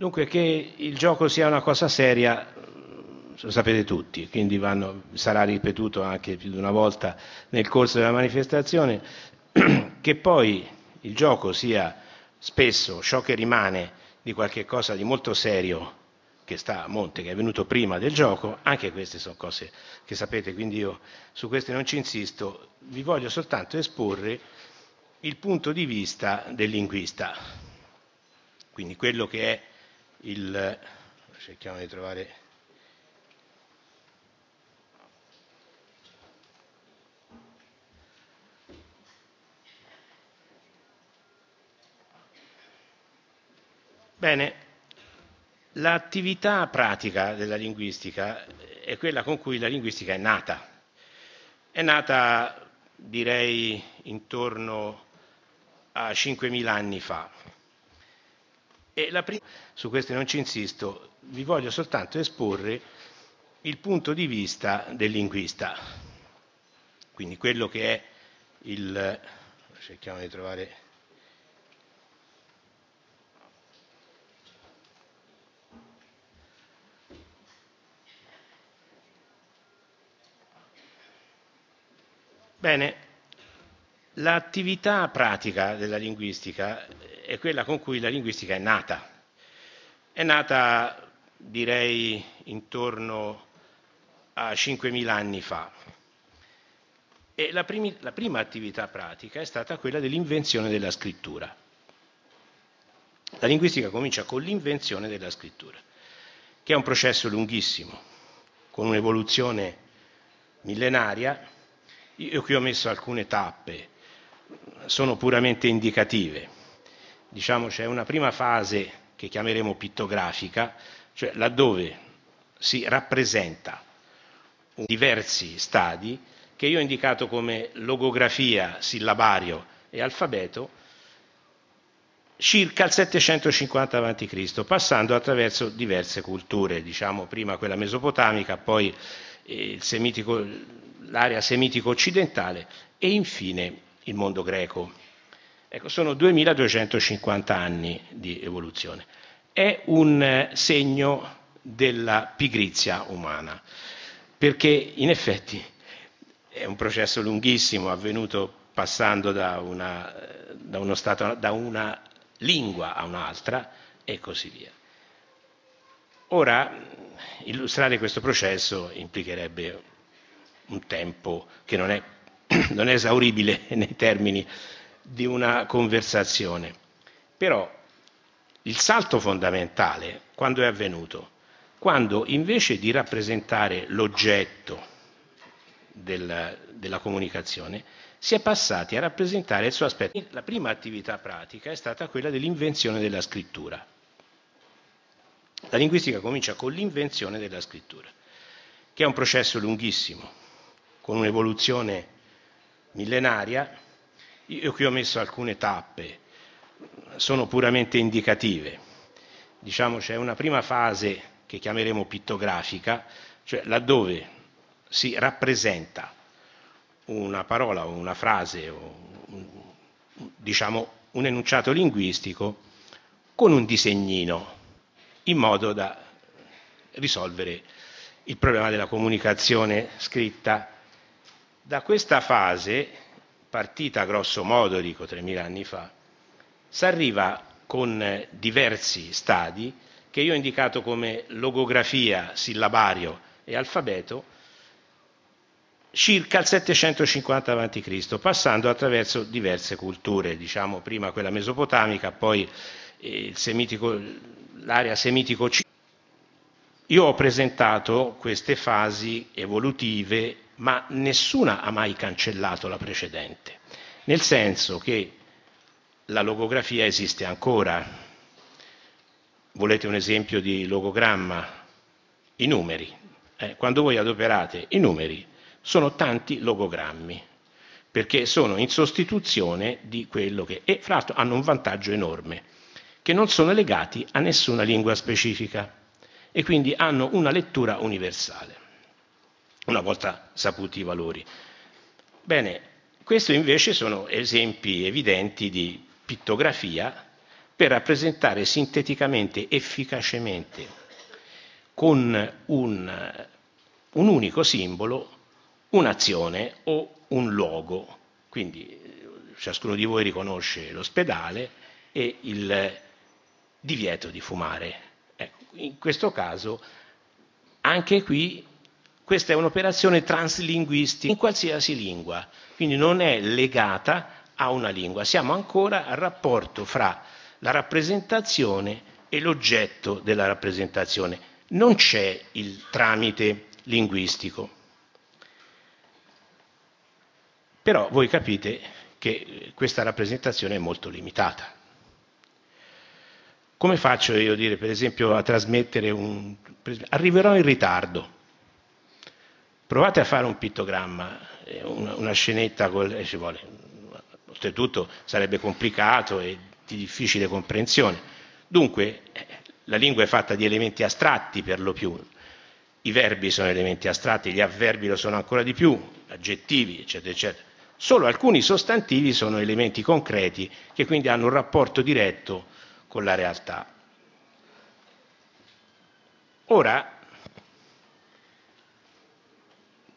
Dunque, che il gioco sia una cosa seria lo sapete tutti, quindi vanno, sarà ripetuto anche più di una volta nel corso della manifestazione, che poi il gioco sia spesso ciò che rimane di qualche cosa di molto serio che sta a monte, che è venuto prima del gioco, anche queste sono cose che sapete, quindi io su queste non ci insisto, vi voglio soltanto esporre il punto di vista del linguista, quindi quello che è il... cerchiamo di trovare Bene, l'attività pratica della linguistica è quella con cui la linguistica è nata. È nata, direi, intorno a 5.000 anni fa. Prima, su questo non ci insisto, vi voglio soltanto esporre il punto di vista del linguista, quindi quello che è il... cerchiamo di trovare Bene, l'attività pratica della linguistica è quella con cui la linguistica è nata. È nata, direi, intorno a 5.000 anni fa. E la, primi, la prima attività pratica è stata quella dell'invenzione della scrittura. La linguistica comincia con l'invenzione della scrittura, che è un processo lunghissimo, con un'evoluzione millenaria io qui ho messo alcune tappe, sono puramente indicative. Diciamo c'è una prima fase che chiameremo pittografica, cioè laddove si rappresenta diversi stadi che io ho indicato come logografia, sillabario e alfabeto circa il 750 a.C., passando attraverso diverse culture, diciamo prima quella mesopotamica, poi il semitico, l'area semitico-occidentale e infine il mondo greco. Ecco, sono 2250 anni di evoluzione. È un segno della pigrizia umana, perché in effetti è un processo lunghissimo, avvenuto passando da una, da stato, da una lingua a un'altra e così via. Ora, illustrare questo processo implicherebbe un tempo che non è, non è esauribile nei termini di una conversazione. Però il salto fondamentale quando è avvenuto? Quando invece di rappresentare l'oggetto del, della comunicazione si è passati a rappresentare il suo aspetto. La prima attività pratica è stata quella dell'invenzione della scrittura. La linguistica comincia con l'invenzione della scrittura, che è un processo lunghissimo, con un'evoluzione millenaria. Io qui ho messo alcune tappe, sono puramente indicative. Diciamo c'è una prima fase che chiameremo pittografica, cioè laddove si rappresenta una parola o una frase o diciamo un enunciato linguistico con un disegnino in modo da risolvere il problema della comunicazione scritta da questa fase, partita grosso modo, dico 3.000 anni fa, si arriva con diversi stadi che io ho indicato come logografia, sillabario e alfabeto, circa il 750 a.C., passando attraverso diverse culture, diciamo prima quella mesopotamica, poi semitico, l'area semitico-occidentale. Io ho presentato queste fasi evolutive ma nessuna ha mai cancellato la precedente, nel senso che la logografia esiste ancora. Volete un esempio di logogramma? I numeri. Eh, quando voi adoperate i numeri sono tanti logogrammi, perché sono in sostituzione di quello che... e fra l'altro hanno un vantaggio enorme, che non sono legati a nessuna lingua specifica e quindi hanno una lettura universale una volta saputi i valori. Bene, questi invece sono esempi evidenti di pittografia per rappresentare sinteticamente, efficacemente, con un, un unico simbolo, un'azione o un luogo. Quindi ciascuno di voi riconosce l'ospedale e il divieto di fumare. Ecco, in questo caso, anche qui, questa è un'operazione translinguistica in qualsiasi lingua, quindi non è legata a una lingua. Siamo ancora al rapporto fra la rappresentazione e l'oggetto della rappresentazione. Non c'è il tramite linguistico. Però voi capite che questa rappresentazione è molto limitata. Come faccio io, dire, per esempio, a trasmettere un... Arriverò in ritardo. Provate a fare un pittogramma, eh, una, scenetta, col, eh, ci vuole, oltretutto sarebbe complicato e di difficile comprensione. Dunque, eh, la lingua è fatta di elementi astratti per lo più. I verbi sono elementi astratti, gli avverbi lo sono ancora di più, aggettivi, eccetera, eccetera. Solo alcuni sostantivi sono elementi concreti che quindi hanno un rapporto diretto con la realtà. Ora,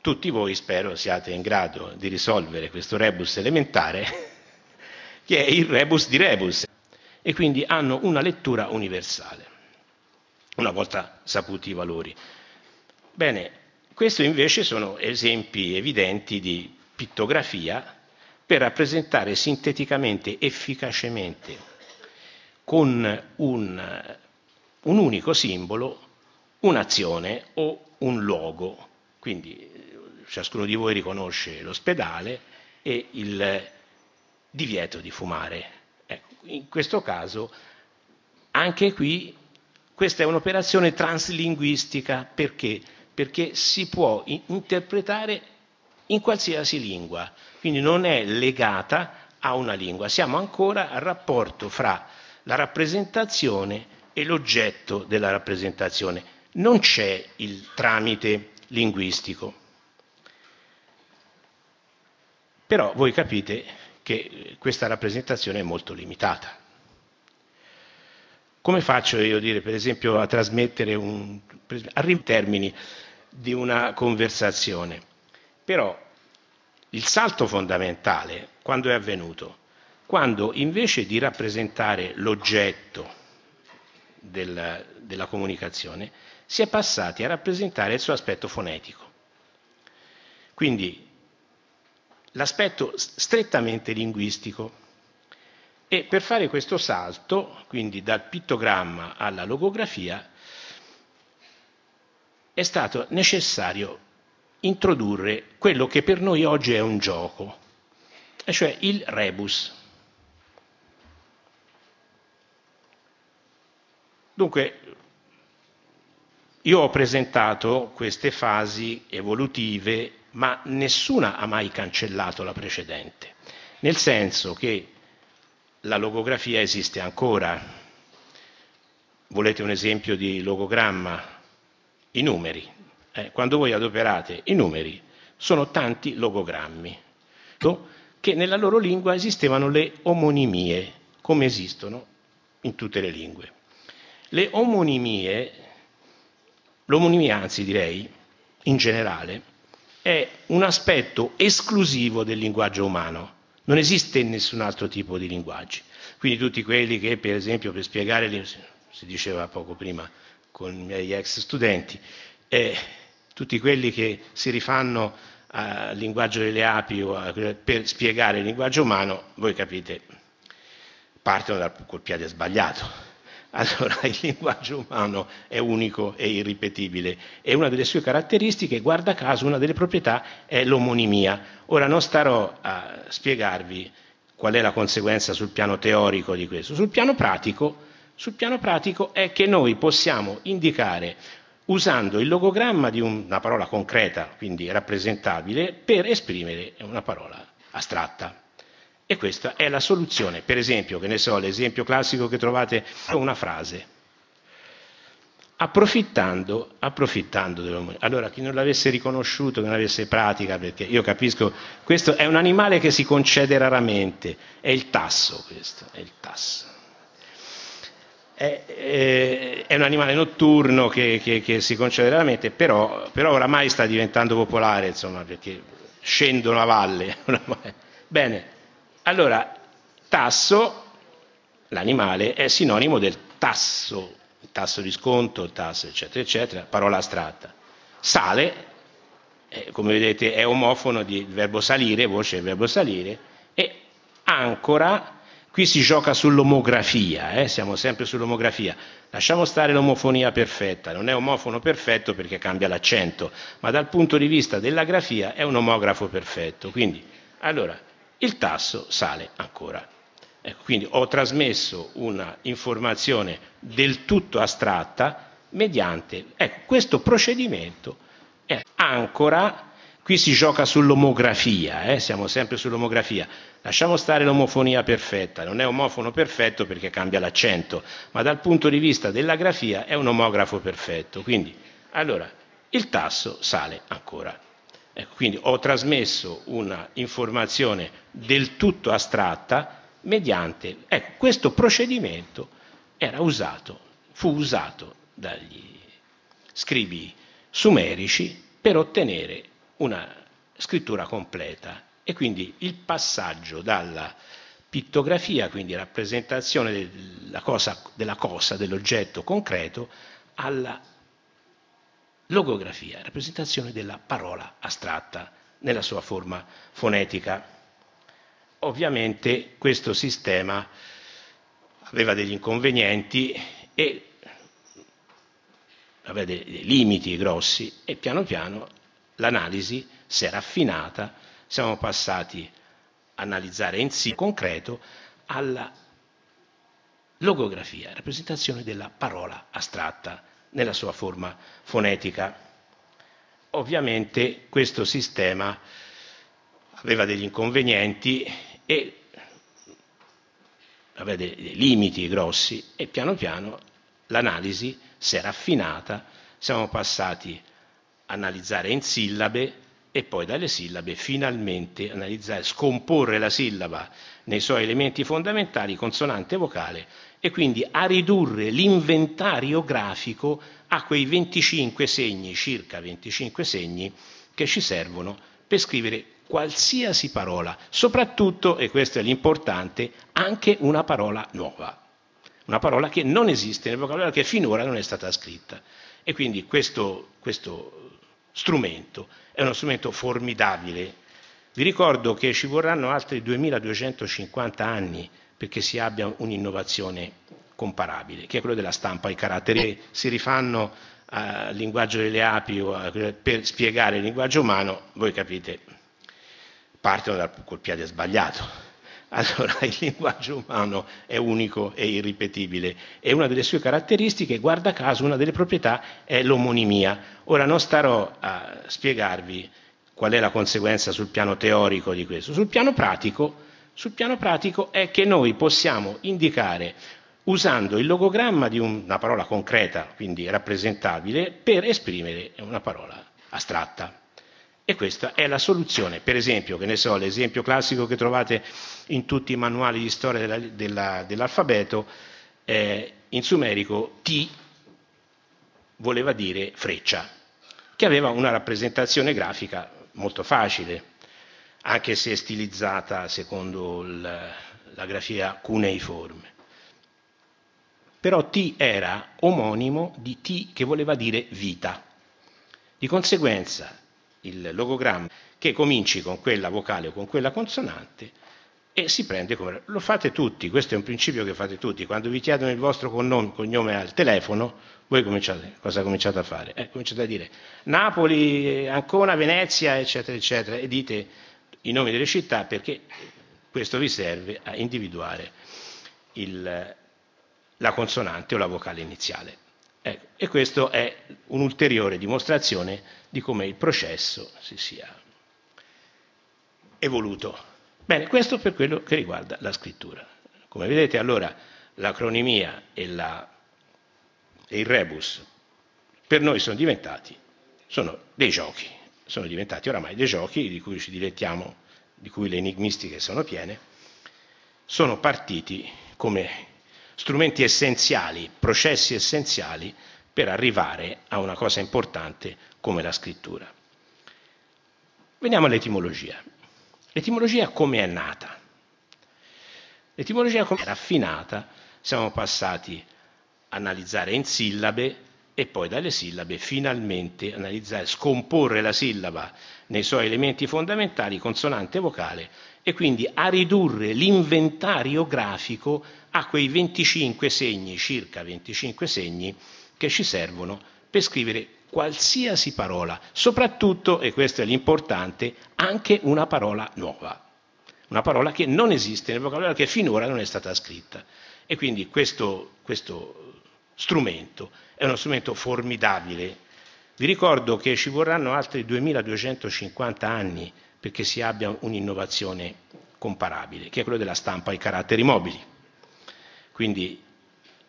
tutti voi spero siate in grado di risolvere questo rebus elementare, che è il rebus di rebus, e quindi hanno una lettura universale, una volta saputi i valori. Bene, questi invece sono esempi evidenti di pittografia per rappresentare sinteticamente, efficacemente con un, un unico simbolo un'azione o un luogo. Quindi ciascuno di voi riconosce l'ospedale e il divieto di fumare. Ecco, in questo caso, anche qui, questa è un'operazione translinguistica perché? Perché si può interpretare in qualsiasi lingua, quindi non è legata a una lingua. Siamo ancora al rapporto fra la rappresentazione e l'oggetto della rappresentazione. Non c'è il tramite linguistico. Però voi capite che questa rappresentazione è molto limitata. Come faccio io, dire, per esempio, a trasmettere un... in termini di una conversazione, però il salto fondamentale, quando è avvenuto? quando invece di rappresentare l'oggetto del, della comunicazione si è passati a rappresentare il suo aspetto fonetico. Quindi l'aspetto strettamente linguistico. E per fare questo salto, quindi dal pittogramma alla logografia, è stato necessario introdurre quello che per noi oggi è un gioco, e cioè il rebus. Dunque, io ho presentato queste fasi evolutive, ma nessuna ha mai cancellato la precedente, nel senso che la logografia esiste ancora. Volete un esempio di logogramma? I numeri. Eh, quando voi adoperate i numeri, sono tanti logogrammi, che nella loro lingua esistevano le omonimie, come esistono in tutte le lingue. Le omonimie, l'omonimia anzi direi, in generale, è un aspetto esclusivo del linguaggio umano, non esiste nessun altro tipo di linguaggi. Quindi tutti quelli che, per esempio, per spiegare, si diceva poco prima con i miei ex studenti, eh, tutti quelli che si rifanno al linguaggio delle api o a, per spiegare il linguaggio umano, voi capite, partono dal, col piede sbagliato allora il linguaggio umano è unico e irripetibile e una delle sue caratteristiche, guarda caso, una delle proprietà è l'omonimia. Ora non starò a spiegarvi qual è la conseguenza sul piano teorico di questo. Sul piano pratico, sul piano pratico è che noi possiamo indicare usando il logogramma di una parola concreta, quindi rappresentabile, per esprimere una parola astratta. E questa è la soluzione. Per esempio, che ne so, l'esempio classico che trovate è una frase. Approfittando, approfittando dell'uomo. Allora, chi non l'avesse riconosciuto, non avesse pratica, perché io capisco, questo è un animale che si concede raramente, è il tasso questo, è il tasso. è, è, è un animale notturno che, che, che si concede raramente, però, però, oramai sta diventando popolare, insomma, perché scendono a valle. Bene, allora, tasso, l'animale, è sinonimo del tasso, tasso di sconto, tasso, eccetera, eccetera, parola astratta. Sale, come vedete, è omofono del verbo salire, voce del verbo salire, e ancora Qui si gioca sull'omografia, eh? siamo sempre sull'omografia. Lasciamo stare l'omofonia perfetta, non è omofono perfetto perché cambia l'accento, ma dal punto di vista della grafia è un omografo perfetto. Quindi, allora, il tasso sale ancora. Ecco, quindi ho trasmesso una informazione del tutto astratta mediante ecco, questo procedimento è ancora Qui si gioca sull'omografia, eh? siamo sempre sull'omografia. Lasciamo stare l'omofonia perfetta, non è omofono perfetto perché cambia l'accento, ma dal punto di vista della grafia è un omografo perfetto. Quindi, allora, il tasso sale ancora. Ecco, quindi ho trasmesso una informazione del tutto astratta mediante ecco, questo procedimento era usato, fu usato dagli scribi sumerici per ottenere una scrittura completa. E quindi il passaggio dalla pittografia, quindi rappresentazione della cosa, della cosa, dell'oggetto concreto, alla logografia, rappresentazione della parola astratta nella sua forma fonetica. Ovviamente questo sistema aveva degli inconvenienti e aveva dei limiti grossi e piano piano l'analisi si è raffinata, siamo passati a analizzare in sì concreto alla logografia, rappresentazione della parola astratta nella sua forma fonetica. Ovviamente questo sistema aveva degli inconvenienti e aveva dei limiti grossi e piano piano l'analisi si è raffinata, siamo passati a analizzare in sillabe e poi dalle sillabe finalmente analizzare, scomporre la sillaba nei suoi elementi fondamentali, consonante e vocale, e quindi a ridurre l'inventario grafico a quei 25 segni, circa 25 segni, che ci servono per scrivere qualsiasi parola, soprattutto, e questo è l'importante, anche una parola nuova, una parola che non esiste nel vocabolario, che finora non è stata scritta. E quindi questo, questo strumento è uno strumento formidabile. Vi ricordo che ci vorranno altri 2250 anni perché si abbia un'innovazione comparabile, che è quello della stampa. I caratteri si rifanno al linguaggio delle api per spiegare il linguaggio umano, voi capite, partono dal, col piede sbagliato allora il linguaggio umano è unico e irripetibile e una delle sue caratteristiche, guarda caso, una delle proprietà è l'omonimia. Ora non starò a spiegarvi qual è la conseguenza sul piano teorico di questo. Sul piano pratico, sul piano pratico è che noi possiamo indicare usando il logogramma di una parola concreta, quindi rappresentabile, per esprimere una parola astratta. E questa è la soluzione. Per esempio, che ne so, l'esempio classico che trovate in tutti i manuali di storia della, della, dell'alfabeto, eh, in sumerico T voleva dire freccia, che aveva una rappresentazione grafica molto facile, anche se stilizzata secondo la grafia cuneiforme. Però T era omonimo di T che voleva dire vita. Di conseguenza il logogramma che cominci con quella vocale o con quella consonante e si prende come... Lo fate tutti, questo è un principio che fate tutti. Quando vi chiedono il vostro cognome, cognome al telefono, voi cominciate, cosa cominciate a fare? Eh, cominciate a dire Napoli, Ancona, Venezia, eccetera, eccetera, e dite i nomi delle città perché questo vi serve a individuare il, la consonante o la vocale iniziale. Ecco, e questa è un'ulteriore dimostrazione di come il processo si sia evoluto. Bene, questo per quello che riguarda la scrittura. Come vedete allora l'acronimia e, la, e il rebus per noi sono diventati sono dei giochi, sono diventati oramai dei giochi di cui ci dilettiamo, di cui le enigmistiche sono piene, sono partiti come strumenti essenziali, processi essenziali per arrivare a una cosa importante come la scrittura. Veniamo all'etimologia. L'etimologia come è nata? L'etimologia come è raffinata, siamo passati a analizzare in sillabe e poi dalle sillabe finalmente analizzare, scomporre la sillaba nei suoi elementi fondamentali, consonante e vocale, e quindi a ridurre l'inventario grafico a quei 25 segni, circa 25 segni, che ci servono per scrivere qualsiasi parola, soprattutto, e questo è l'importante, anche una parola nuova, una parola che non esiste nel vocabolario, che finora non è stata scritta. E quindi questo, questo strumento è uno strumento formidabile. Vi ricordo che ci vorranno altri 2250 anni perché si abbia un'innovazione comparabile, che è quello della stampa ai caratteri mobili. Quindi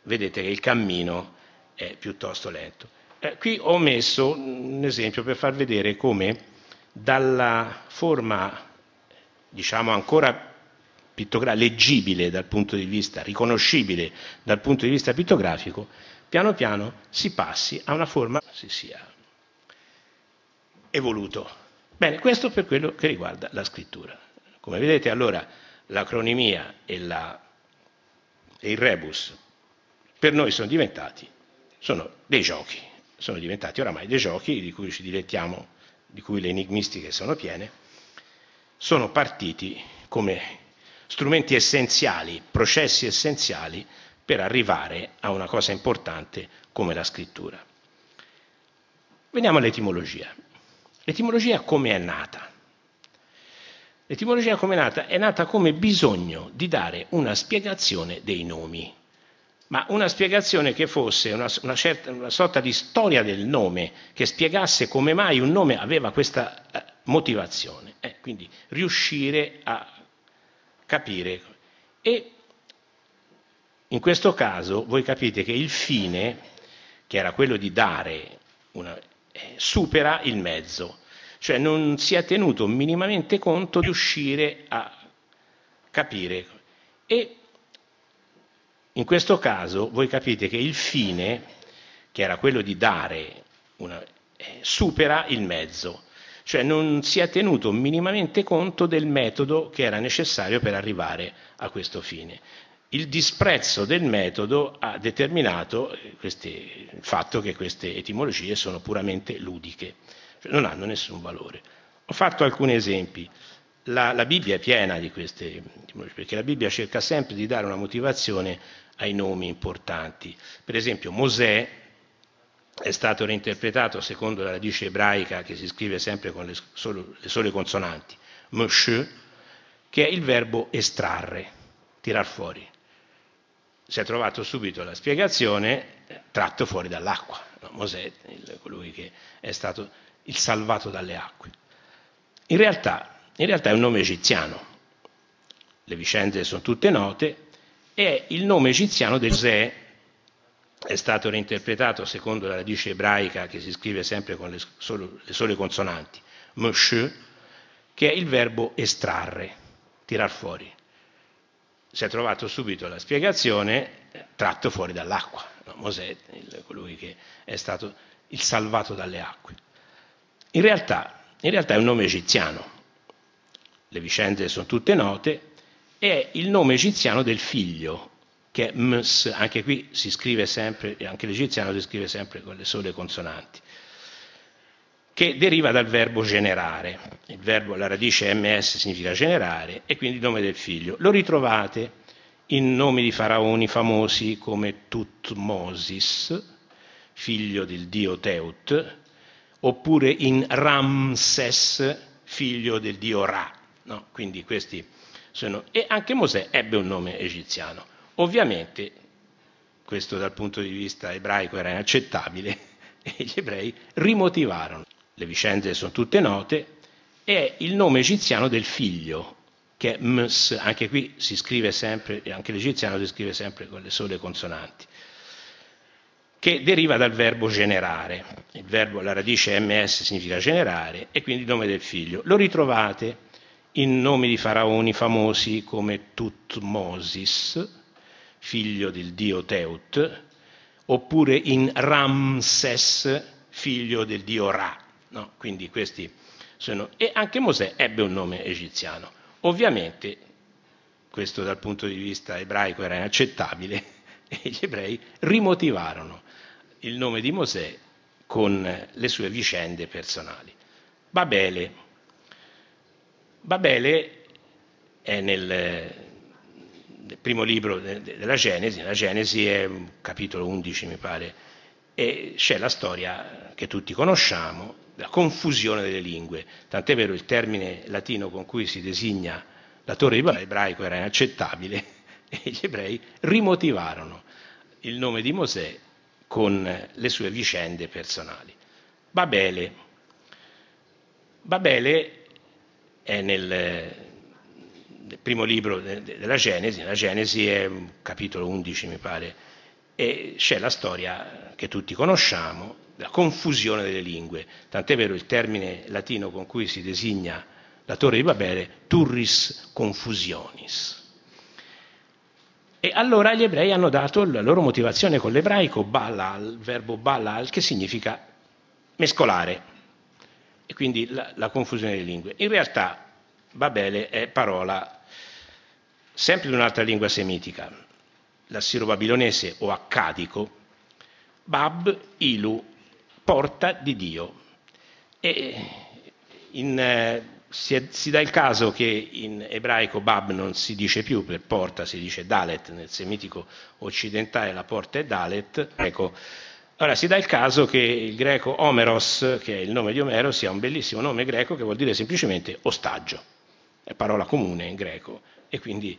vedete che il cammino è piuttosto lento. Eh, qui ho messo un esempio per far vedere come dalla forma, diciamo ancora pittogra- leggibile dal punto di vista, riconoscibile dal punto di vista pittografico, piano piano si passi a una forma si sia evoluto. Bene, questo per quello che riguarda la scrittura. Come vedete allora l'acronimia e, la, e il rebus per noi sono diventati sono dei giochi, sono diventati oramai dei giochi di cui ci dilettiamo, di cui le enigmistiche sono piene, sono partiti come strumenti essenziali, processi essenziali per arrivare a una cosa importante come la scrittura. Veniamo all'etimologia. L'etimologia come è nata? L'etimologia come è nata? È nata come bisogno di dare una spiegazione dei nomi ma una spiegazione che fosse una, una, certa, una, sorta di storia del nome, che spiegasse come mai un nome aveva questa eh, motivazione. Eh, quindi riuscire a capire. E in questo caso voi capite che il fine, che era quello di dare, una, eh, supera il mezzo, cioè non si è tenuto minimamente conto di riuscire a capire. E in questo caso voi capite che il fine, che era quello di dare, una, eh, supera il mezzo, cioè non si è tenuto minimamente conto del metodo che era necessario per arrivare a questo fine. Il disprezzo del metodo ha determinato eh, queste, il fatto che queste etimologie sono puramente ludiche, cioè non hanno nessun valore. Ho fatto alcuni esempi. La, la Bibbia è piena di queste etimologie, perché la Bibbia cerca sempre di dare una motivazione ai nomi importanti. Per esempio Mosè è stato reinterpretato secondo la radice ebraica che si scrive sempre con le, solo, le sole consonanti, Moshe, che è il verbo estrarre, tirar fuori. Si è trovato subito la spiegazione, tratto fuori dall'acqua. No, Mosè, il, colui che è stato il salvato dalle acque. In realtà, in realtà è un nome egiziano. Le vicende sono tutte note, è il nome egiziano del Zè, è stato reinterpretato secondo la radice ebraica che si scrive sempre con le, solo, le sole consonanti, Moshe, che è il verbo estrarre, tirar fuori. Si è trovato subito la spiegazione, tratto fuori dall'acqua. No, Mosè, il, colui che è stato il salvato dalle acque. In realtà, in realtà è un nome egiziano. Le vicende sono tutte note, è il nome egiziano del figlio, che è Ms, anche qui si scrive sempre, anche l'egiziano si scrive sempre con le sole consonanti, che deriva dal verbo generare. Il verbo, la radice ms significa generare, e quindi il nome del figlio. Lo ritrovate in nomi di faraoni famosi come Tutmosis, figlio del dio Teut, oppure in Ramses, figlio del dio Ra. No? Quindi questi sono, e anche Mosè ebbe un nome egiziano. Ovviamente, questo dal punto di vista ebraico era inaccettabile, e gli ebrei rimotivarono. Le vicende sono tutte note, è il nome egiziano del figlio, che è Ms, anche qui si scrive sempre, anche l'egiziano si scrive sempre con le sole consonanti, che deriva dal verbo generare. Il verbo, la radice ms significa generare, e quindi il nome del figlio. Lo ritrovate in nomi di faraoni famosi come Tutmosis, figlio del dio Teut, oppure in Ramses, figlio del dio Ra. No? Quindi questi sono... E anche Mosè ebbe un nome egiziano. Ovviamente, questo dal punto di vista ebraico era inaccettabile, e gli ebrei rimotivarono il nome di Mosè con le sue vicende personali. Babele. Babele è nel, nel primo libro della Genesi, la Genesi è capitolo 11 mi pare, e c'è la storia che tutti conosciamo, la confusione delle lingue, tant'è vero il termine latino con cui si designa la torre ebraico era inaccettabile e gli ebrei rimotivarono il nome di Mosè con le sue vicende personali. Babele. Babele è nel, nel primo libro della Genesi, la Genesi è capitolo 11 mi pare, e c'è la storia che tutti conosciamo, la confusione delle lingue, tant'è vero il termine latino con cui si designa la torre di Babele, turris confusionis. E allora gli ebrei hanno dato la loro motivazione con l'ebraico balal, verbo balal, che significa mescolare, e quindi la, la confusione delle lingue. In realtà Babele è parola sempre di un'altra lingua semitica, l'assiro-babilonese o accadico, Bab, Ilu, porta di Dio. E in, eh, si, è, si, dà il caso che in ebraico Bab non si dice più per porta, si dice Dalet, nel semitico occidentale la porta è Dalet. Ecco, allora si dà il caso che il greco Omeros, che è il nome di Omero, sia un bellissimo nome greco che vuol dire semplicemente ostaggio, è parola comune in greco e quindi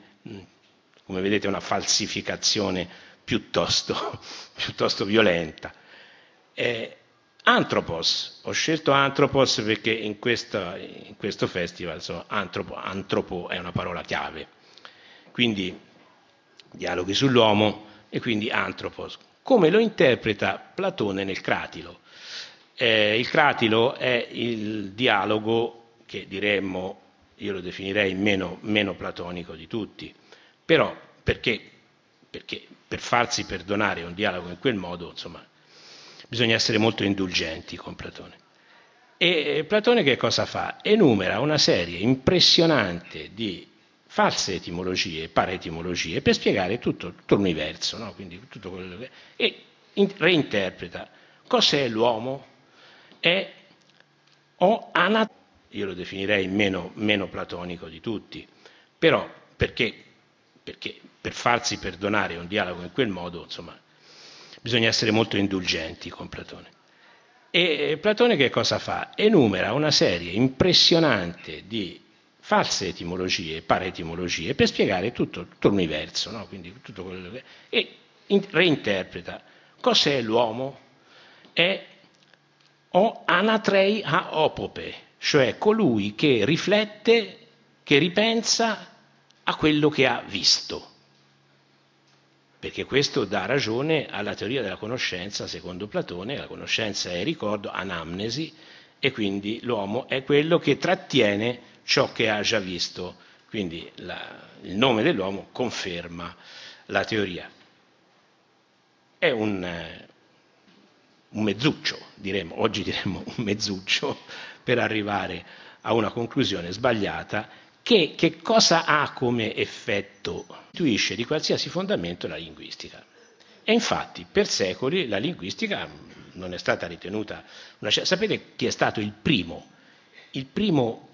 come vedete è una falsificazione piuttosto, piuttosto violenta. Eh, Anthropos, ho scelto Anthropos perché in, questa, in questo festival insomma, antropo, antropo è una parola chiave, quindi dialoghi sull'uomo e quindi Anthropos. Come lo interpreta Platone nel Cratilo? Eh, il Cratilo è il dialogo che diremmo, io lo definirei meno, meno platonico di tutti, però perché? Perché per farsi perdonare un dialogo in quel modo, insomma, bisogna essere molto indulgenti con Platone. E Platone che cosa fa? Enumera una serie impressionante di false etimologie paretimologie per spiegare tutto, tutto l'universo, no? tutto che... e in, reinterpreta. Cos'è l'uomo? È o anat, io lo definirei meno, meno platonico di tutti, però perché? Perché per farsi perdonare un dialogo in quel modo, insomma, bisogna essere molto indulgenti con Platone. E Platone che cosa fa? Enumera una serie impressionante di false etimologie, paretimologie, per spiegare tutto, tutto l'universo, no? tutto che... e in, reinterpreta. Cos'è l'uomo? È o anatrei a opope, cioè colui che riflette, che ripensa a quello che ha visto perché questo dà ragione alla teoria della conoscenza secondo Platone, la conoscenza è ricordo, anamnesi, e quindi l'uomo è quello che trattiene ciò che ha già visto, quindi la, il nome dell'uomo conferma la teoria. È un, un mezzuccio, diremmo, oggi diremmo un mezzuccio, per arrivare a una conclusione sbagliata che, che cosa ha come effetto? Istituisce di qualsiasi fondamento la linguistica. E infatti per secoli la linguistica non è stata ritenuta una... Sapete chi è stato il primo? Il primo,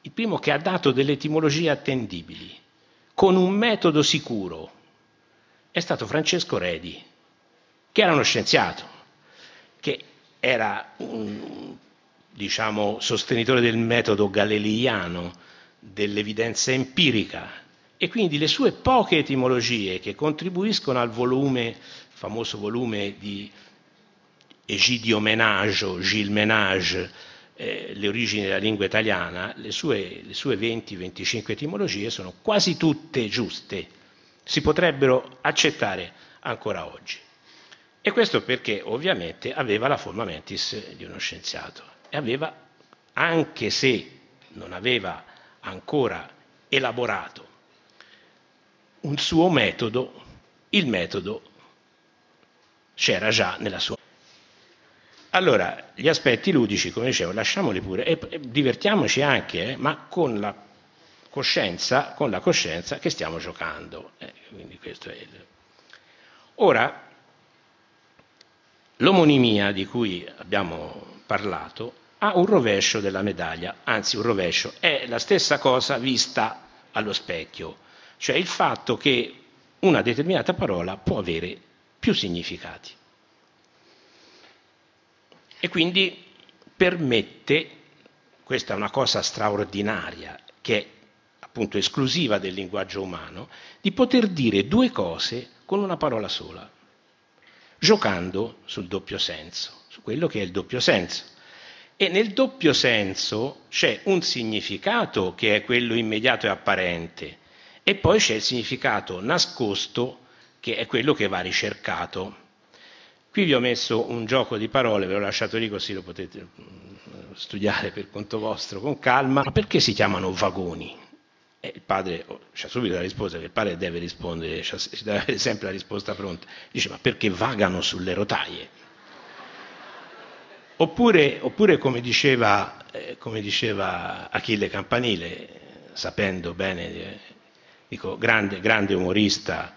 il primo che ha dato delle etimologie attendibili, con un metodo sicuro, è stato Francesco Redi, che era uno scienziato, che era un diciamo, sostenitore del metodo galileiano, dell'evidenza empirica. E quindi le sue poche etimologie che contribuiscono al volume, famoso volume di Egidio Menage o Gilles Menage, eh, le origini della lingua italiana, le sue, le sue 20-25 etimologie sono quasi tutte giuste, si potrebbero accettare ancora oggi. E questo perché ovviamente aveva la forma mentis di uno scienziato e aveva, anche se non aveva ancora elaborato un suo metodo, il metodo c'era già nella sua. Allora, gli aspetti ludici, come dicevo, lasciamoli pure e, divertiamoci anche, eh, ma con la coscienza, con la coscienza che stiamo giocando. Eh, il... Ora, l'omonimia di cui abbiamo parlato ha un rovescio della medaglia, anzi un rovescio, è la stessa cosa vista allo specchio, cioè il fatto che una determinata parola può avere più significati. E quindi permette, questa è una cosa straordinaria, che è appunto esclusiva del linguaggio umano, di poter dire due cose con una parola sola, giocando sul doppio senso, su quello che è il doppio senso. E nel doppio senso c'è un significato che è quello immediato e apparente, e poi c'è il significato nascosto che è quello che va ricercato. Qui vi ho messo un gioco di parole, ve l'ho lasciato lì così lo potete mm, studiare per conto vostro con calma. Ma perché si chiamano vagoni? E il padre oh, c'ha subito la risposta, che il padre deve rispondere, ci deve avere sempre la risposta pronta. Dice, ma perché vagano sulle rotaie? Oppure, oppure come, diceva, eh, come, diceva, Achille Campanile, sapendo bene, eh, dico, grande, grande umorista,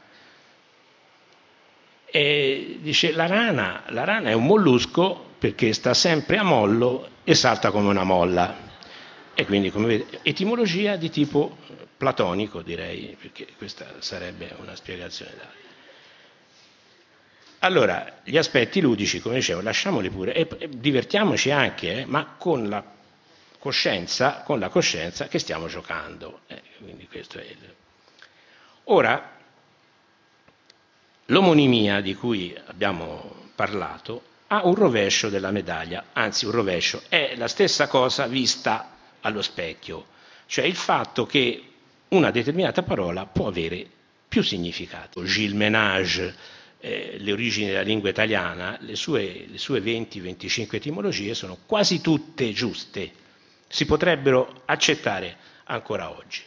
dice la rana, la rana è un mollusco perché sta sempre a mollo e salta come una molla. E quindi, come vedete, etimologia di tipo platonico, direi, perché questa sarebbe una spiegazione. Allora, gli aspetti ludici, come dicevo, lasciamoli pure e, e divertiamoci anche, eh, ma con la coscienza, con la coscienza che stiamo giocando. Eh, il... Ora, l'omonimia di cui abbiamo parlato ha un rovescio della medaglia, anzi un rovescio, è la stessa cosa vista allo specchio, cioè il fatto che una determinata parola può avere più significato. Gilles Ménage eh, le origini della lingua italiana, le sue, le sue 20-25 etimologie sono quasi tutte giuste, si potrebbero accettare ancora oggi.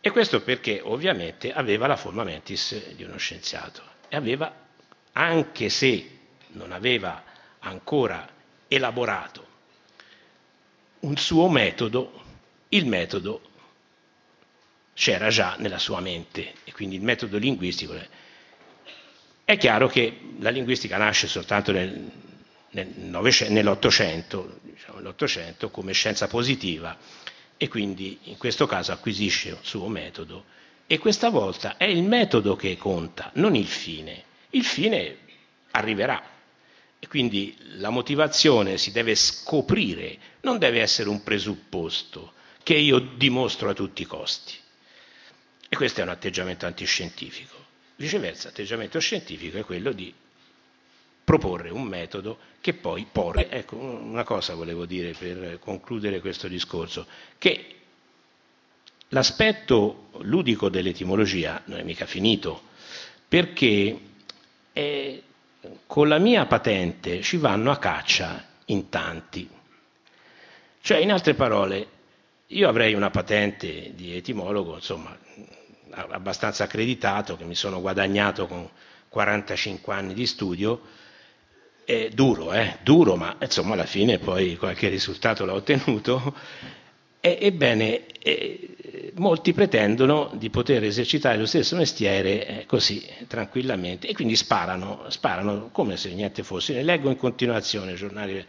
E questo perché ovviamente aveva la forma mentis di uno scienziato e aveva, anche se non aveva ancora elaborato un suo metodo, il metodo c'era già nella sua mente e quindi il metodo linguistico è chiaro che la linguistica nasce soltanto nel, nel nell'Ottocento, diciamo, come scienza positiva e quindi in questo caso acquisisce un suo metodo e questa volta è il metodo che conta, non il fine. Il fine arriverà e quindi la motivazione si deve scoprire, non deve essere un presupposto che io dimostro a tutti i costi. E questo è un atteggiamento antiscientifico. Viceversa, l'atteggiamento scientifico è quello di proporre un metodo che poi porre. Ecco, una cosa volevo dire per concludere questo discorso, che l'aspetto ludico dell'etimologia non è mica finito, perché è, con la mia patente ci vanno a caccia in tanti. Cioè, in altre parole, io avrei una patente di etimologo, insomma, abbastanza accreditato, che mi sono guadagnato con 45 anni di studio, è duro, eh? duro, ma insomma alla fine poi qualche risultato l'ho ottenuto. E, ebbene, eh, molti pretendono di poter esercitare lo stesso mestiere eh, così tranquillamente e quindi sparano, sparano come se niente fosse. Ne leggo in continuazione giornali.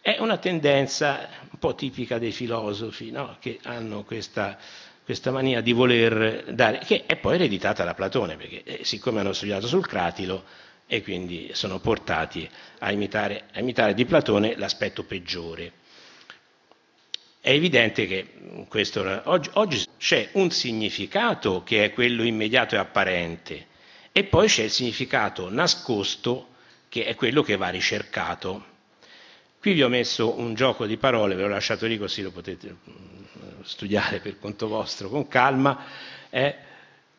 È una tendenza un po' tipica dei filosofi no? che hanno questa questa mania di voler dare, che è poi ereditata da Platone, perché eh, siccome hanno studiato sul cratilo e quindi sono portati a imitare, a imitare di Platone l'aspetto peggiore. È evidente che questo, oggi, oggi c'è un significato che è quello immediato e apparente, e poi c'è il significato nascosto che è quello che va ricercato. Qui vi ho messo un gioco di parole, ve l'ho lasciato lì così lo potete studiare per conto vostro con calma, è,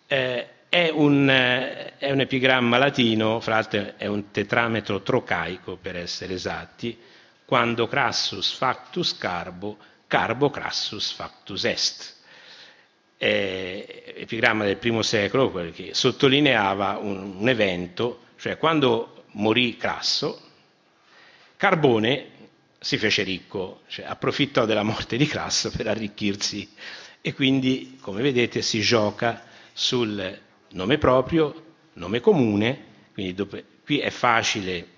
è, è, un, è un, epigramma latino, fra l'altro è un tetrametro trocaico per essere esatti, quando crassus factus carbo, carbo crassus factus est. eh, epigramma del primo secolo, che sottolineava un, un evento, cioè quando morì Crasso, Carbone si fece ricco, cioè approfittò della morte di Crasso per arricchirsi e quindi, come vedete, si gioca sul nome proprio, nome comune, quindi dopo, qui è facile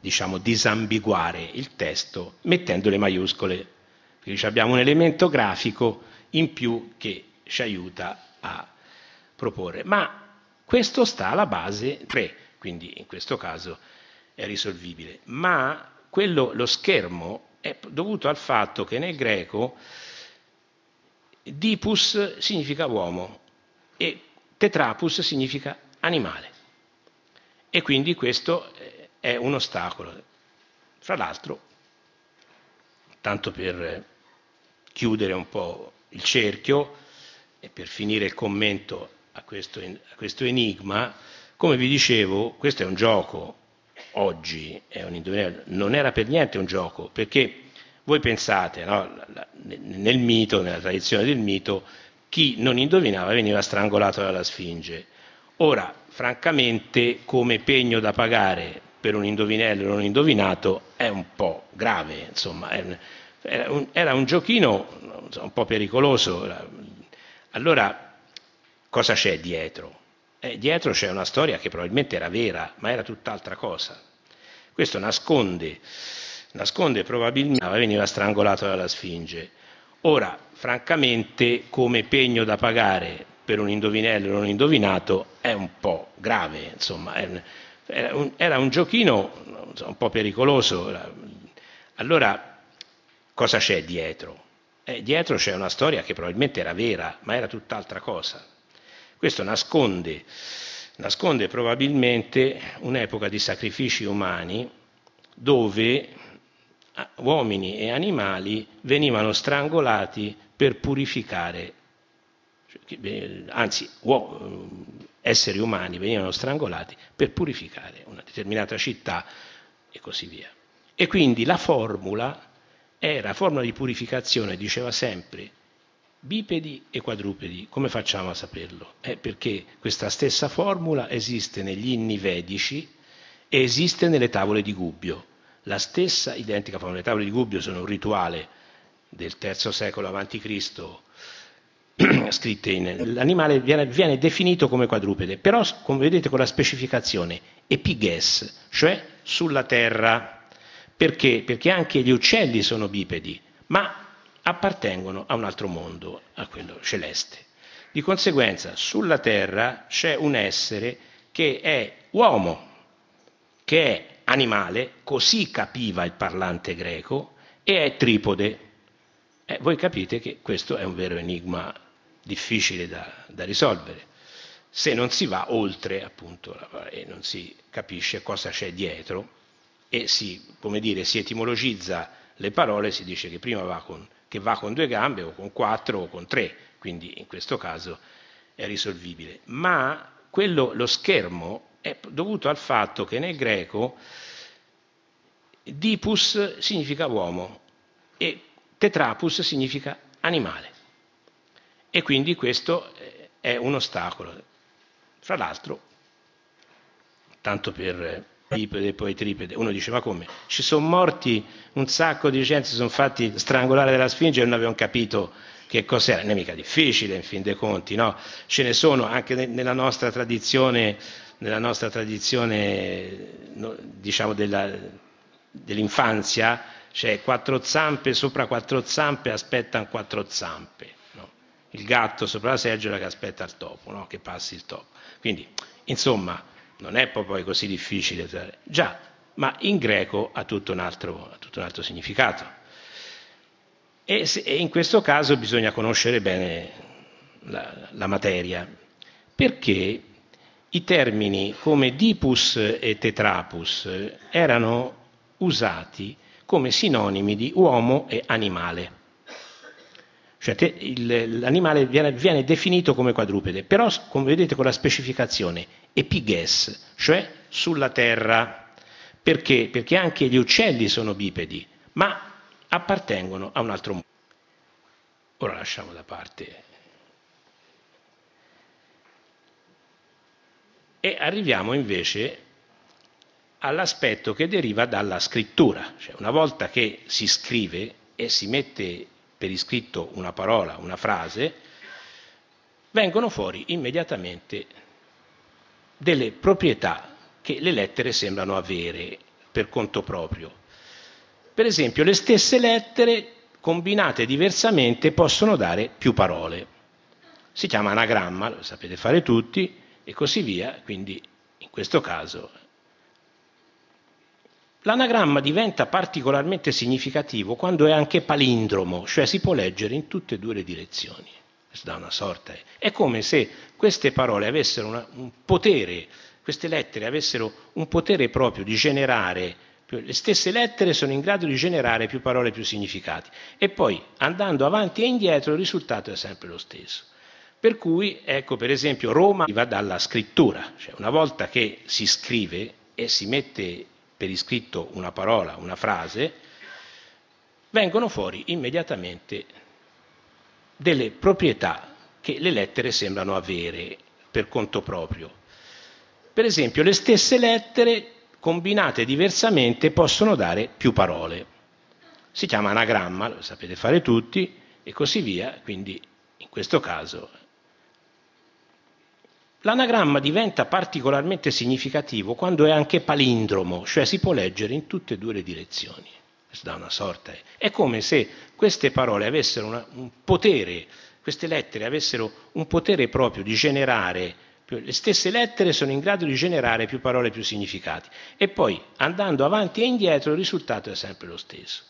diciamo, disambiguare il testo mettendo le maiuscole. Quindi abbiamo un elemento grafico in più che ci aiuta a proporre. Ma questo sta alla base 3, quindi in questo caso è risolvibile. Ma quello, lo schermo è dovuto al fatto che nel greco dipus significa uomo e tetrapus significa animale. E quindi questo è un ostacolo. Fra l'altro, tanto per chiudere un po' il cerchio e per finire il commento a questo, a questo enigma, come vi dicevo, questo è un gioco, oggi è un indovinello, non era per niente un gioco, perché voi pensate, no, nel mito, nella tradizione del mito, chi non indovinava veniva strangolato dalla Sfinge. Ora, francamente, come pegno da pagare per un indovinello non indovinato è un po' grave, insomma, era un, era un giochino un po' pericoloso. Allora, cosa c'è dietro? Eh, dietro c'è una storia che probabilmente era vera, ma era tutt'altra cosa. Questo nasconde, nasconde probabilmente veniva strangolato dalla Sfinge. Ora, francamente, come pegno da pagare per un indovinello non indovinato è un po' grave, insomma, era un, era un giochino un po' pericoloso. Allora, cosa c'è dietro? Eh, dietro c'è una storia che probabilmente era vera, ma era tutt'altra cosa. Questo nasconde, nasconde probabilmente un'epoca di sacrifici umani dove uomini e animali venivano strangolati per purificare, cioè, anzi esseri umani venivano strangolati per purificare una determinata città e così via. E quindi la formula era, formula di purificazione diceva sempre bipedi e quadrupedi. Come facciamo a saperlo? Eh, perché questa stessa formula esiste negli inni vedici e esiste nelle tavole di Gubbio. La stessa identica formula. Le tavole di Gubbio sono un rituale del III secolo a.C. scritte in... L'animale viene, viene, definito come quadrupede, però come vedete con la specificazione epiges, cioè sulla terra. Perché? Perché anche gli uccelli sono bipedi, ma appartengono a un altro mondo, a quello celeste. Di conseguenza sulla terra c'è un essere che è uomo, che è animale, così capiva il parlante greco, e è tripode. Eh, voi capite che questo è un vero enigma difficile da, da risolvere, se non si va oltre appunto e non si capisce cosa c'è dietro e si, come dire, si etimologizza le parole, si dice che prima va con che va con due gambe o con quattro o con tre, quindi in questo caso è risolvibile. Ma quello, lo schermo è dovuto al fatto che nel greco dipus significa uomo e tetrapus significa animale. E quindi questo è un ostacolo. Fra l'altro, tanto per bipede poi tripede. Uno dice ma come? Ci sono morti un sacco di gente, si sono fatti strangolare dalla Sfinge e non avevano capito che cos'era. Non è mica difficile in fin dei conti, no? Ce ne sono anche nella nostra tradizione, nella nostra tradizione diciamo della, dell'infanzia, c'è quattro zampe sopra quattro zampe aspettano quattro zampe. Il gatto sopra la seggiola che aspetta il topo, no? che passi il topo. Quindi, insomma, non è poi così difficile. Già, ma in greco ha tutto un altro, tutto un altro significato. E, se, e, in questo caso bisogna conoscere bene la, la materia, perché i termini come dipus e tetrapus erano usati come sinonimi di uomo e animale. Cioè, te, il, l'animale viene, viene, definito come quadrupede, però come vedete con la specificazione epiges, cioè sulla terra. Perché? Perché anche gli uccelli sono bipedi, ma appartengono a un altro mondo. Ora lasciamo da parte. E arriviamo invece all'aspetto che deriva dalla scrittura. Cioè, una volta che si scrive e si mette per iscritto una parola, una frase, vengono fuori immediatamente delle proprietà che le lettere sembrano avere per conto proprio. Per esempio, le stesse lettere combinate diversamente possono dare più parole. Si chiama anagramma, lo sapete fare tutti, e così via, quindi in questo caso L'anagramma diventa particolarmente significativo quando è anche palindromo, cioè si può leggere in tutte e due le direzioni. Sorta. È come se queste parole avessero una, un potere, queste lettere avessero un potere proprio di generare, le stesse lettere sono in grado di generare più parole, più significati. E poi andando avanti e indietro il risultato è sempre lo stesso. Per cui, ecco, per esempio, Roma va dalla scrittura, cioè una volta che si scrive e si mette per iscritto una parola, una frase, vengono fuori immediatamente delle proprietà che le lettere sembrano avere per conto proprio. Per esempio, le stesse lettere combinate diversamente possono dare più parole. Si chiama anagramma, lo sapete fare tutti, e così via, quindi in questo caso L'anagramma diventa particolarmente significativo quando è anche palindromo, cioè si può leggere in tutte e due le direzioni. Dà una sorta. È come se queste parole avessero una, un potere, queste lettere avessero un potere proprio di generare, le stesse lettere sono in grado di generare più parole, più significati. E poi andando avanti e indietro il risultato è sempre lo stesso.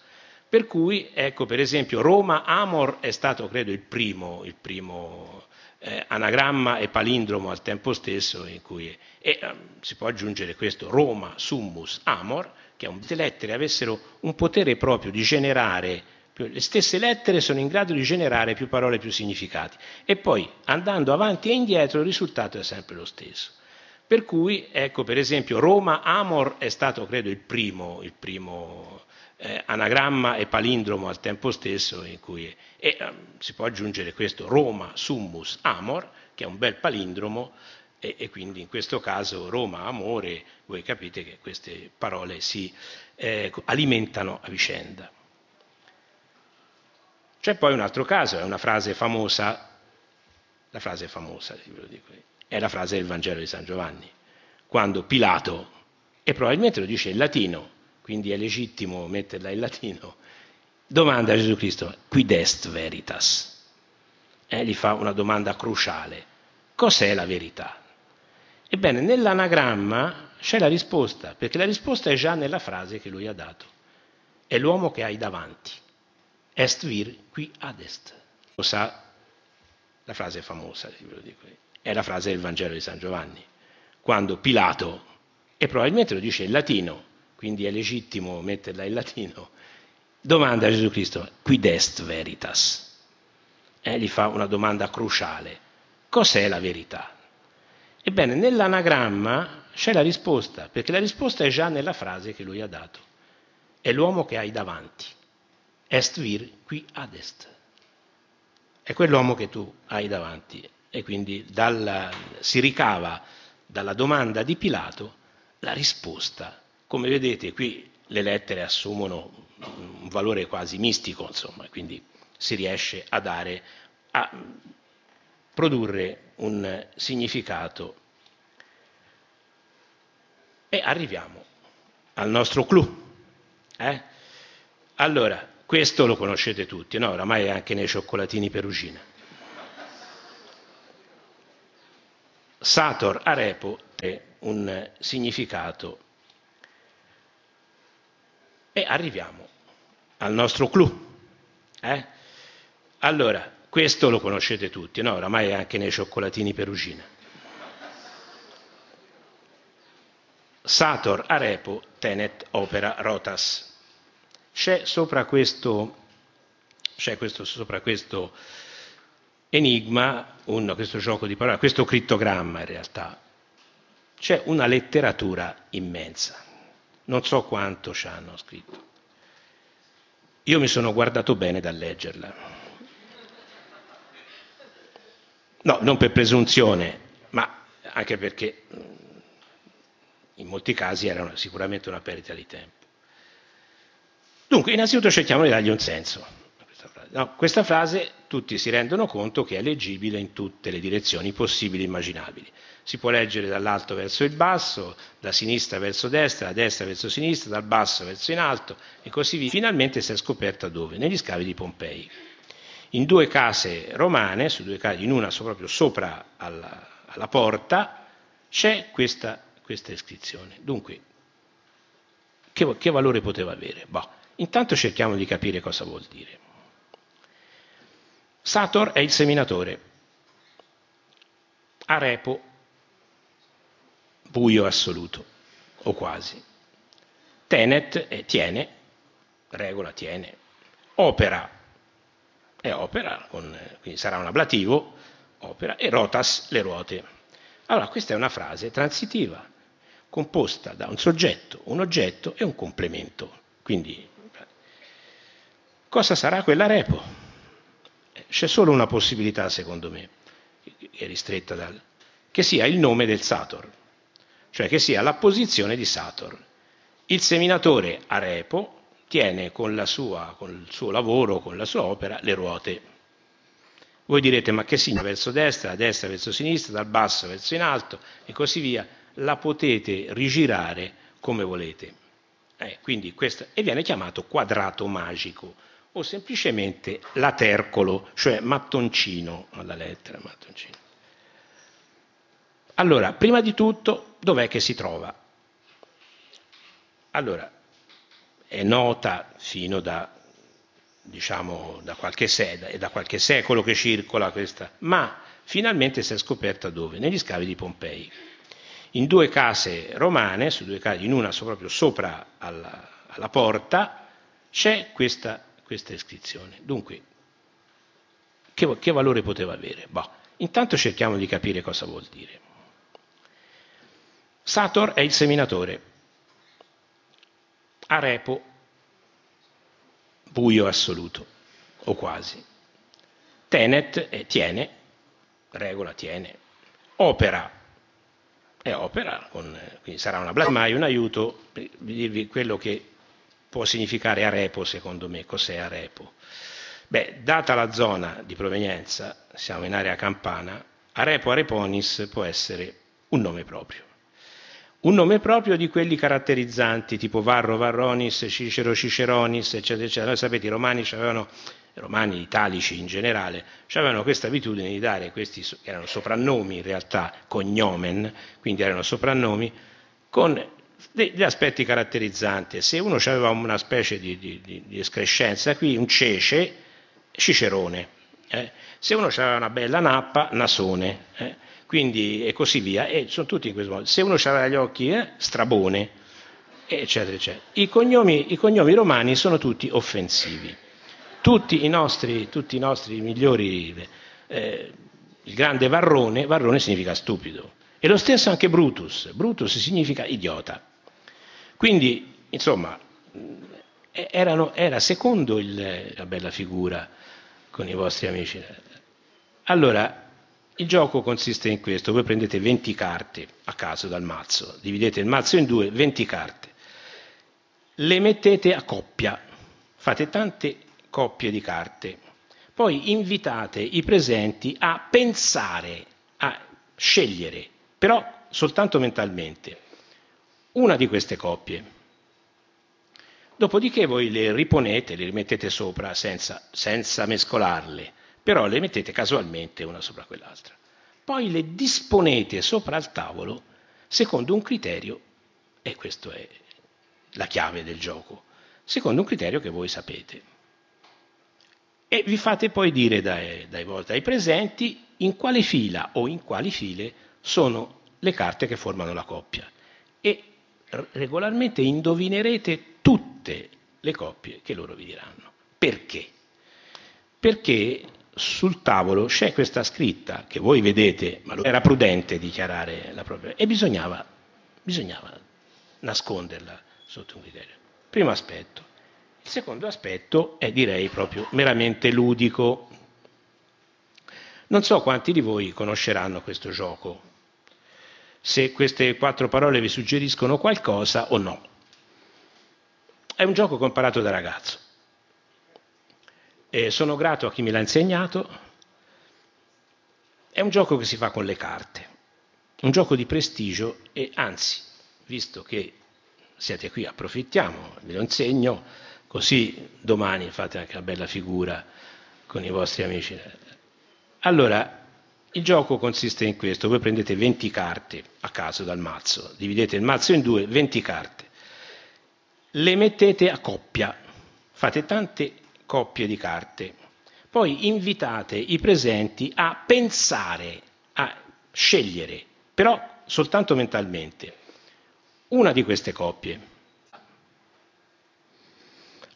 Per cui, ecco, per esempio, Roma Amor è stato, credo, il primo, il primo eh, anagramma e palindromo al tempo stesso, in cui e eh, si può aggiungere questo Roma summus amor, che le lettere avessero un potere proprio di generare, le stesse lettere sono in grado di generare più parole, più significati, e poi andando avanti e indietro il risultato è sempre lo stesso. Per cui, ecco, per esempio, Roma Amor è stato, credo, il primo, il primo eh, anagramma e palindromo al tempo stesso, in cui e eh, si può aggiungere questo Roma summus amor, che è un bel palindromo, e, e, quindi in questo caso Roma amore, voi capite che queste parole si eh, alimentano a vicenda. C'è poi un altro caso, è una frase famosa, la frase famosa, è la frase del Vangelo di San Giovanni, quando Pilato, e probabilmente lo dice in latino, quindi è legittimo metterla in latino, domanda a Gesù Cristo, quid est veritas? Eh, gli fa una domanda cruciale, cos'è la verità? Ebbene, nell'anagramma c'è la risposta, perché la risposta è già nella frase che lui ha dato. È l'uomo che hai davanti. Est vir qui ad est. Lo sa, la frase famosa, è la frase del Vangelo di San Giovanni, quando Pilato, e probabilmente lo dice in latino, quindi è legittimo metterla in latino, domanda a Gesù Cristo, quid est veritas? Eh, gli fa una domanda cruciale, cos'è la verità? Ebbene, nell'anagramma c'è la risposta, perché la risposta è già nella frase che lui ha dato. È l'uomo che hai davanti. Est vir qui ad est. È quell'uomo che tu hai davanti. E quindi dalla, si ricava dalla domanda di Pilato la risposta come vedete qui le lettere assumono un valore quasi mistico, insomma, quindi si riesce a dare, a produrre un significato. E arriviamo al nostro clou. Eh? Allora, questo lo conoscete tutti, no? Oramai è anche nei cioccolatini perugina. Sator arepo è un significato e arriviamo al nostro clou. Eh? Allora, questo lo conoscete tutti, no? Oramai è anche nei cioccolatini perugina. Sator arepo tenet opera rotas. C'è sopra questo, c'è questo, sopra questo enigma, un, questo gioco di parole, questo crittogramma in realtà, c'è una letteratura immensa non so quanto ci hanno scritto. Io mi sono guardato bene dal leggerla. No, non per presunzione, ma anche perché in molti casi era sicuramente una perdita di tempo. Dunque, innanzitutto cerchiamo di dargli un senso. No, questa frase tutti si rendono conto che è leggibile in tutte le direzioni possibili e immaginabili. Si può leggere dall'alto verso il basso, da sinistra verso destra, da destra verso sinistra, dal basso verso in alto e così via. Finalmente si è scoperta dove? Negli scavi di Pompei. In due case romane, due case, in una proprio sopra alla, alla porta, c'è questa, questa, iscrizione. Dunque, che, che valore poteva avere? Boh, intanto cerchiamo di capire cosa vuol dire. Sator è il seminatore, Arepo buio assoluto, o quasi. Tenet è tiene, regola tiene, opera è opera, con, quindi sarà un ablativo, opera, e rotas le ruote. Allora, questa è una frase transitiva, composta da un soggetto, un oggetto e un complemento. Quindi, cosa sarà quella repo? C'è solo una possibilità, secondo me, che è ristretta dal... che sia il nome del Sator cioè che sia la posizione di Saturn. Il seminatore Arepo tiene con, sua, con il suo lavoro, con la sua opera, le ruote. Voi direte, ma che significa? Verso destra, da destra verso sinistra, dal basso verso in alto e così via. La potete rigirare come volete. Eh, questo, e viene chiamato quadrato magico o semplicemente latercolo, cioè mattoncino alla lettera. Mattoncino. Allora, prima di tutto, dov'è che si trova? Allora, è nota fino da, diciamo, da qualche, se- da qualche secolo che circola questa, ma finalmente si è scoperta dove? Negli scavi di Pompei. In due case romane, due case, in una proprio sopra alla, alla porta, c'è questa, questa, iscrizione. Dunque, che, che valore poteva avere? Boh, intanto cerchiamo di capire cosa vuol dire. Sator è il seminatore. Arepo, buio assoluto, o quasi. Tenet è tiene, regola tiene. Opera è opera, con, quindi sarà una blasmai, un aiuto per dirvi quello che può significare arepo secondo me. Cos'è arepo? Beh, data la zona di provenienza, siamo in area campana, arepo areponis può essere un nome proprio un nome proprio di quelli caratterizzanti, tipo Varro, Varronis, Cicero, Ciceronis, eccetera, eccetera. Noi sapete, i romani avevano, romani italici in generale, avevano questa abitudine di dare questi, erano soprannomi in realtà, cognomen, quindi erano soprannomi, con degli aspetti caratterizzanti. Se uno aveva una specie di, di, di escrescenza qui, un cece, Cicerone. Eh? Se uno aveva una bella nappa, Nasone. Eh? quindi, e così via, e sono tutti in questo modo. Se uno aveva gli occhi, eh, strabone, eccetera, eccetera. I cognomi, I cognomi, romani sono tutti offensivi. Tutti i nostri, tutti i nostri migliori, eh, il grande Varrone, Varrone significa stupido. E lo stesso anche Brutus, Brutus significa idiota. Quindi, insomma, erano, era secondo il, la bella figura con i vostri amici. Allora, il gioco consiste in questo, voi prendete 20 carte a caso dal mazzo, dividete il mazzo in due, 20 carte, le mettete a coppia, fate tante coppie di carte, poi invitate i presenti a pensare, a scegliere, però soltanto mentalmente, una di queste coppie. Dopodiché voi le riponete, le rimettete sopra senza, senza mescolarle però le mettete casualmente una sopra quell'altra. Poi le disponete sopra il tavolo secondo un criterio, e questa è la chiave del gioco, secondo un criterio che voi sapete. E vi fate poi dire dai, dai, dai presenti in quale fila o in quali file sono le carte che formano la coppia. E regolarmente indovinerete tutte le coppie che loro vi diranno. Perché? Perché sul tavolo c'è questa scritta che voi vedete, ma era prudente dichiarare la propria, e bisognava, bisognava nasconderla sotto un criterio. Primo aspetto. Il secondo aspetto è direi proprio meramente ludico. Non so quanti di voi conosceranno questo gioco. Se queste quattro parole vi suggeriscono qualcosa o no. È un gioco imparato da ragazzo. E sono grato a chi me l'ha insegnato. È un gioco che si fa con le carte, un gioco di prestigio e anzi, visto che siete qui, approfittiamo, ve lo insegno, così domani fate anche una bella figura con i vostri amici. Allora, il gioco consiste in questo, voi prendete 20 carte a caso dal mazzo, dividete il mazzo in due, 20 carte, le mettete a coppia, fate tante coppie di carte, poi invitate i presenti a pensare, a scegliere, però soltanto mentalmente, una di queste coppie.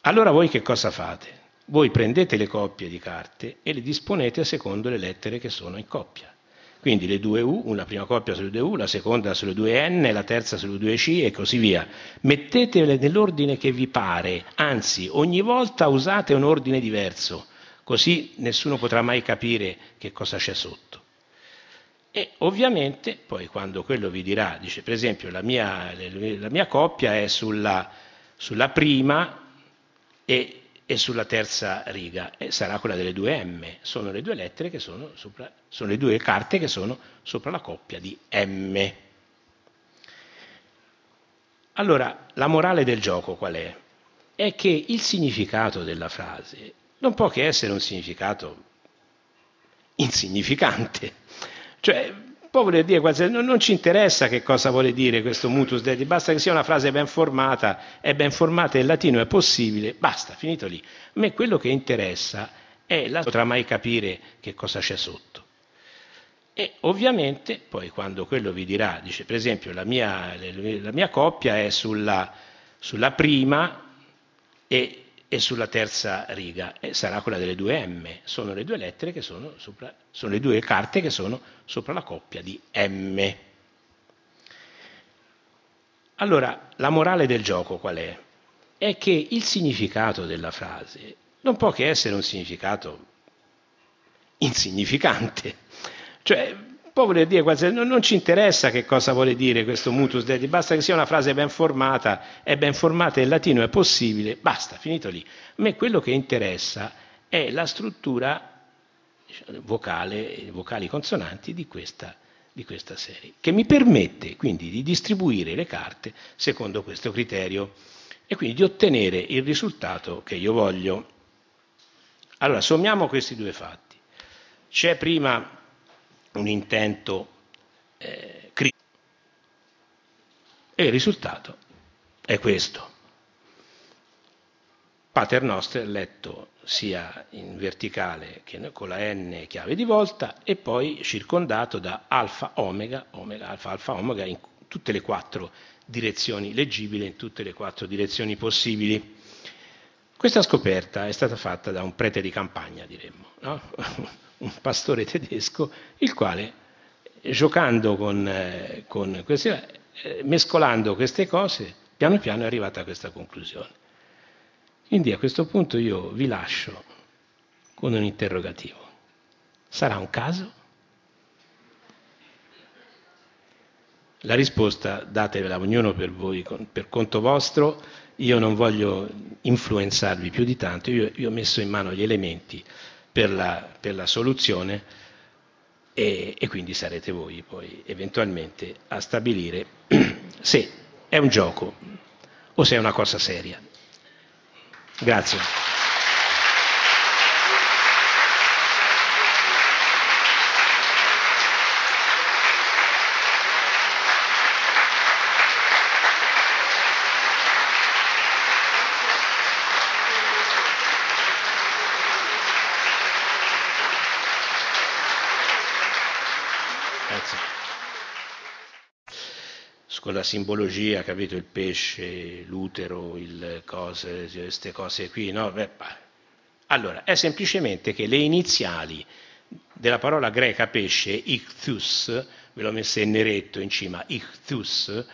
Allora voi che cosa fate? Voi prendete le coppie di carte e le disponete secondo le lettere che sono in coppia. Quindi le due U, una prima coppia sulle due U, la seconda sulle due N, la terza sulle due C e così via. Mettetele nell'ordine che vi pare, anzi ogni volta usate un ordine diverso, così nessuno potrà mai capire che cosa c'è sotto. E ovviamente poi quando quello vi dirà, dice per esempio la mia, la mia coppia è sulla, sulla prima e e sulla terza riga sarà quella delle due M. Sono le due lettere che sono sopra, sono le due carte che sono sopra la coppia di M. Allora, la morale del gioco qual è? È che il significato della frase non può che essere un significato insignificante. Cioè, può voler dire quasi, non, non, ci interessa che cosa vuole dire questo mutus dedi, basta che sia una frase ben formata, è ben formata in latino, è possibile, basta, finito lì. A me quello che interessa è la potrà mai capire che cosa c'è sotto. E ovviamente poi quando quello vi dirà, dice per esempio la mia, la mia coppia è sulla, sulla prima e e sulla terza riga sarà quella delle due M. Sono le due lettere che sono sopra, sono le due carte che sono sopra la coppia di M. Allora, la morale del gioco qual è? È che il significato della frase non può che essere un significato insignificante. Cioè, può voler dire quasi, non, non, ci interessa che cosa vuole dire questo mutus dedi, basta che sia una frase ben formata, è ben formata in latino, è possibile, basta, finito lì. A me quello che interessa è la struttura diciamo, vocale, vocali consonanti di questa, di questa serie, che mi permette quindi di distribuire le carte secondo questo criterio e quindi di ottenere il risultato che io voglio. Allora, sommiamo questi due fatti. C'è prima un intento eh, critico. E il risultato è questo. Pater Noster letto sia in verticale che con la n chiave di volta e poi circondato da alfa omega, omega alfa alfa omega in tutte le quattro direzioni leggibili, in tutte le quattro direzioni possibili. Questa scoperta è stata fatta da un prete di campagna, diremmo, no? un pastore tedesco, il quale, giocando con, eh, con queste, eh, mescolando queste cose, piano piano è arrivato a questa conclusione. Quindi a questo punto io vi lascio con un interrogativo. Sarà un caso? La risposta datevela ognuno per voi, per conto vostro, io non voglio influenzarvi più di tanto, io, io ho messo in mano gli elementi per la, per la soluzione e, e quindi sarete voi poi eventualmente a stabilire se è un gioco o se è una cosa seria. Grazie. con la simbologia, capito? Il pesce, l'utero, il cose, queste cose qui, no? Beh, allora, è semplicemente che le iniziali della parola greca pesce, ichthus, ve l'ho messa in neretto in cima, ichthus,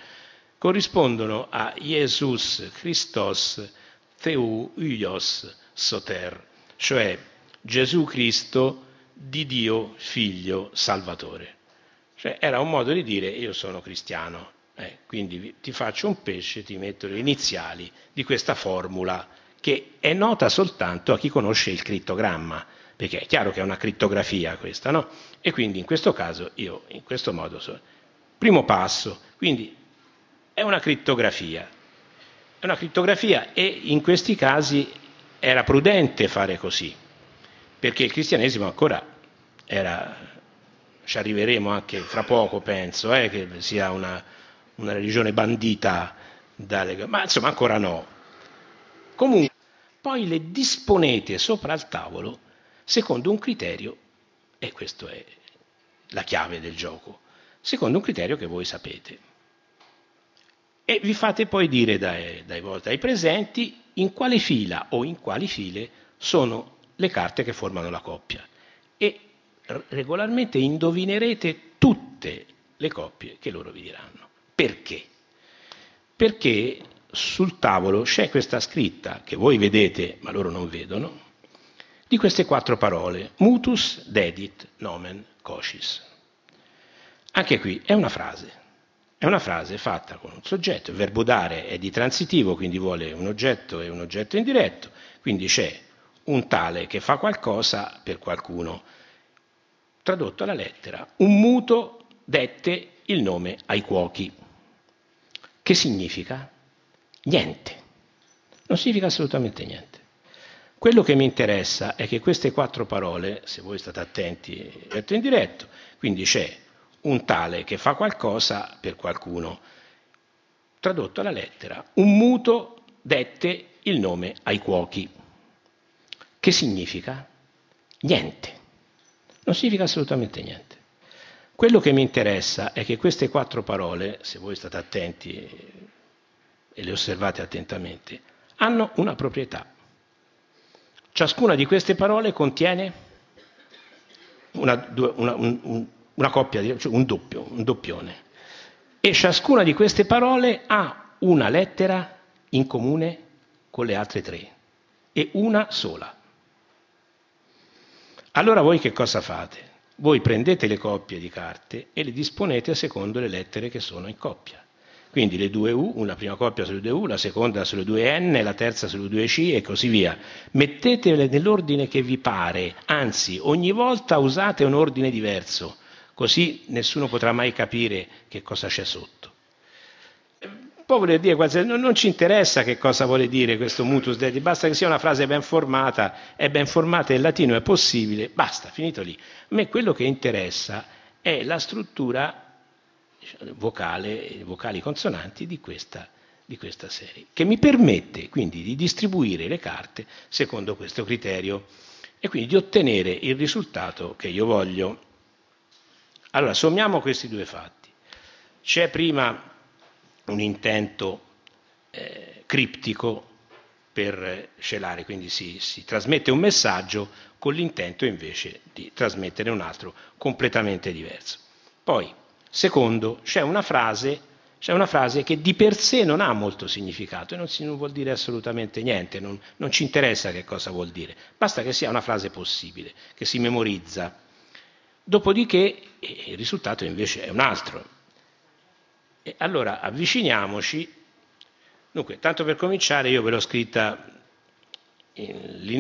corrispondono a Jesus Christos Theu Ios Soter, cioè Gesù Cristo di Dio Figlio Salvatore. Cioè era un modo di dire io sono cristiano, eh, quindi ti faccio un pesce, ti metto le iniziali di questa formula che è nota soltanto a chi conosce il crittogramma, perché è chiaro che è una crittografia questa, no? E quindi in questo caso io in questo modo sono. Primo passo, quindi è una crittografia. È una crittografia e in questi casi era prudente fare così, perché il cristianesimo ancora era, ci arriveremo anche fra poco penso, eh, che sia una, una religione bandita dalle, ma insomma ancora no. Comunque, poi le disponete sopra il tavolo secondo un criterio, e questa è la chiave del gioco, secondo un criterio che voi sapete. E vi fate poi dire dai, dai, dai presenti in quale fila o in quali file sono le carte che formano la coppia. E regolarmente indovinerete tutte le coppie che loro vi diranno. Perché? Perché sul tavolo c'è questa scritta che voi vedete ma loro non vedono, di queste quattro parole, mutus, dedit, nomen, cocis. Anche qui è una frase, è una frase fatta con un soggetto, il verbo dare è di transitivo, quindi vuole un oggetto e un oggetto indiretto, quindi c'è un tale che fa qualcosa per qualcuno. Tradotto alla lettera, un muto dette il nome ai cuochi. Che significa? Niente. Non significa assolutamente niente. Quello che mi interessa è che queste quattro parole, se voi state attenti, detto in diretto, quindi c'è un tale che fa qualcosa per qualcuno. Tradotto alla lettera, un muto dette il nome ai cuochi. Che significa? Niente. Non significa assolutamente niente. Quello che mi interessa è che queste quattro parole, se voi state attenti e le osservate attentamente, hanno una proprietà. Ciascuna di queste parole contiene una, una, un, una coppia, cioè un doppio, un doppione. E ciascuna di queste parole ha una lettera in comune con le altre tre e una sola. Allora voi che cosa fate? Voi prendete le coppie di carte e le disponete secondo le lettere che sono in coppia. Quindi le due U, una prima coppia sulle due U, la seconda sulle due N, la terza sulle due C e così via. Mettetele nell'ordine che vi pare, anzi ogni volta usate un ordine diverso, così nessuno potrà mai capire che cosa c'è sotto. Può voler dire quasi, non, non ci interessa che cosa vuole dire questo mutus dedi, basta che sia una frase ben formata, è ben formata in latino, è possibile, basta, finito lì. A me quello che interessa è la struttura vocale, vocali consonanti di questa, di questa serie, che mi permette quindi di distribuire le carte secondo questo criterio e quindi di ottenere il risultato che io voglio. Allora, sommiamo questi due fatti. C'è prima un intento eh, criptico per celare, quindi si, si trasmette un messaggio con l'intento invece di trasmettere un altro completamente diverso. Poi, Secondo, c'è una frase, c'è una frase che di per sé non ha molto significato e non, si, non vuol dire assolutamente niente, non, non ci interessa che cosa vuol dire, basta che sia una frase possibile, che si memorizza. Dopodiché il risultato invece è un altro. E allora avviciniamoci. Dunque, tanto per cominciare, io ve l'ho scritta in linea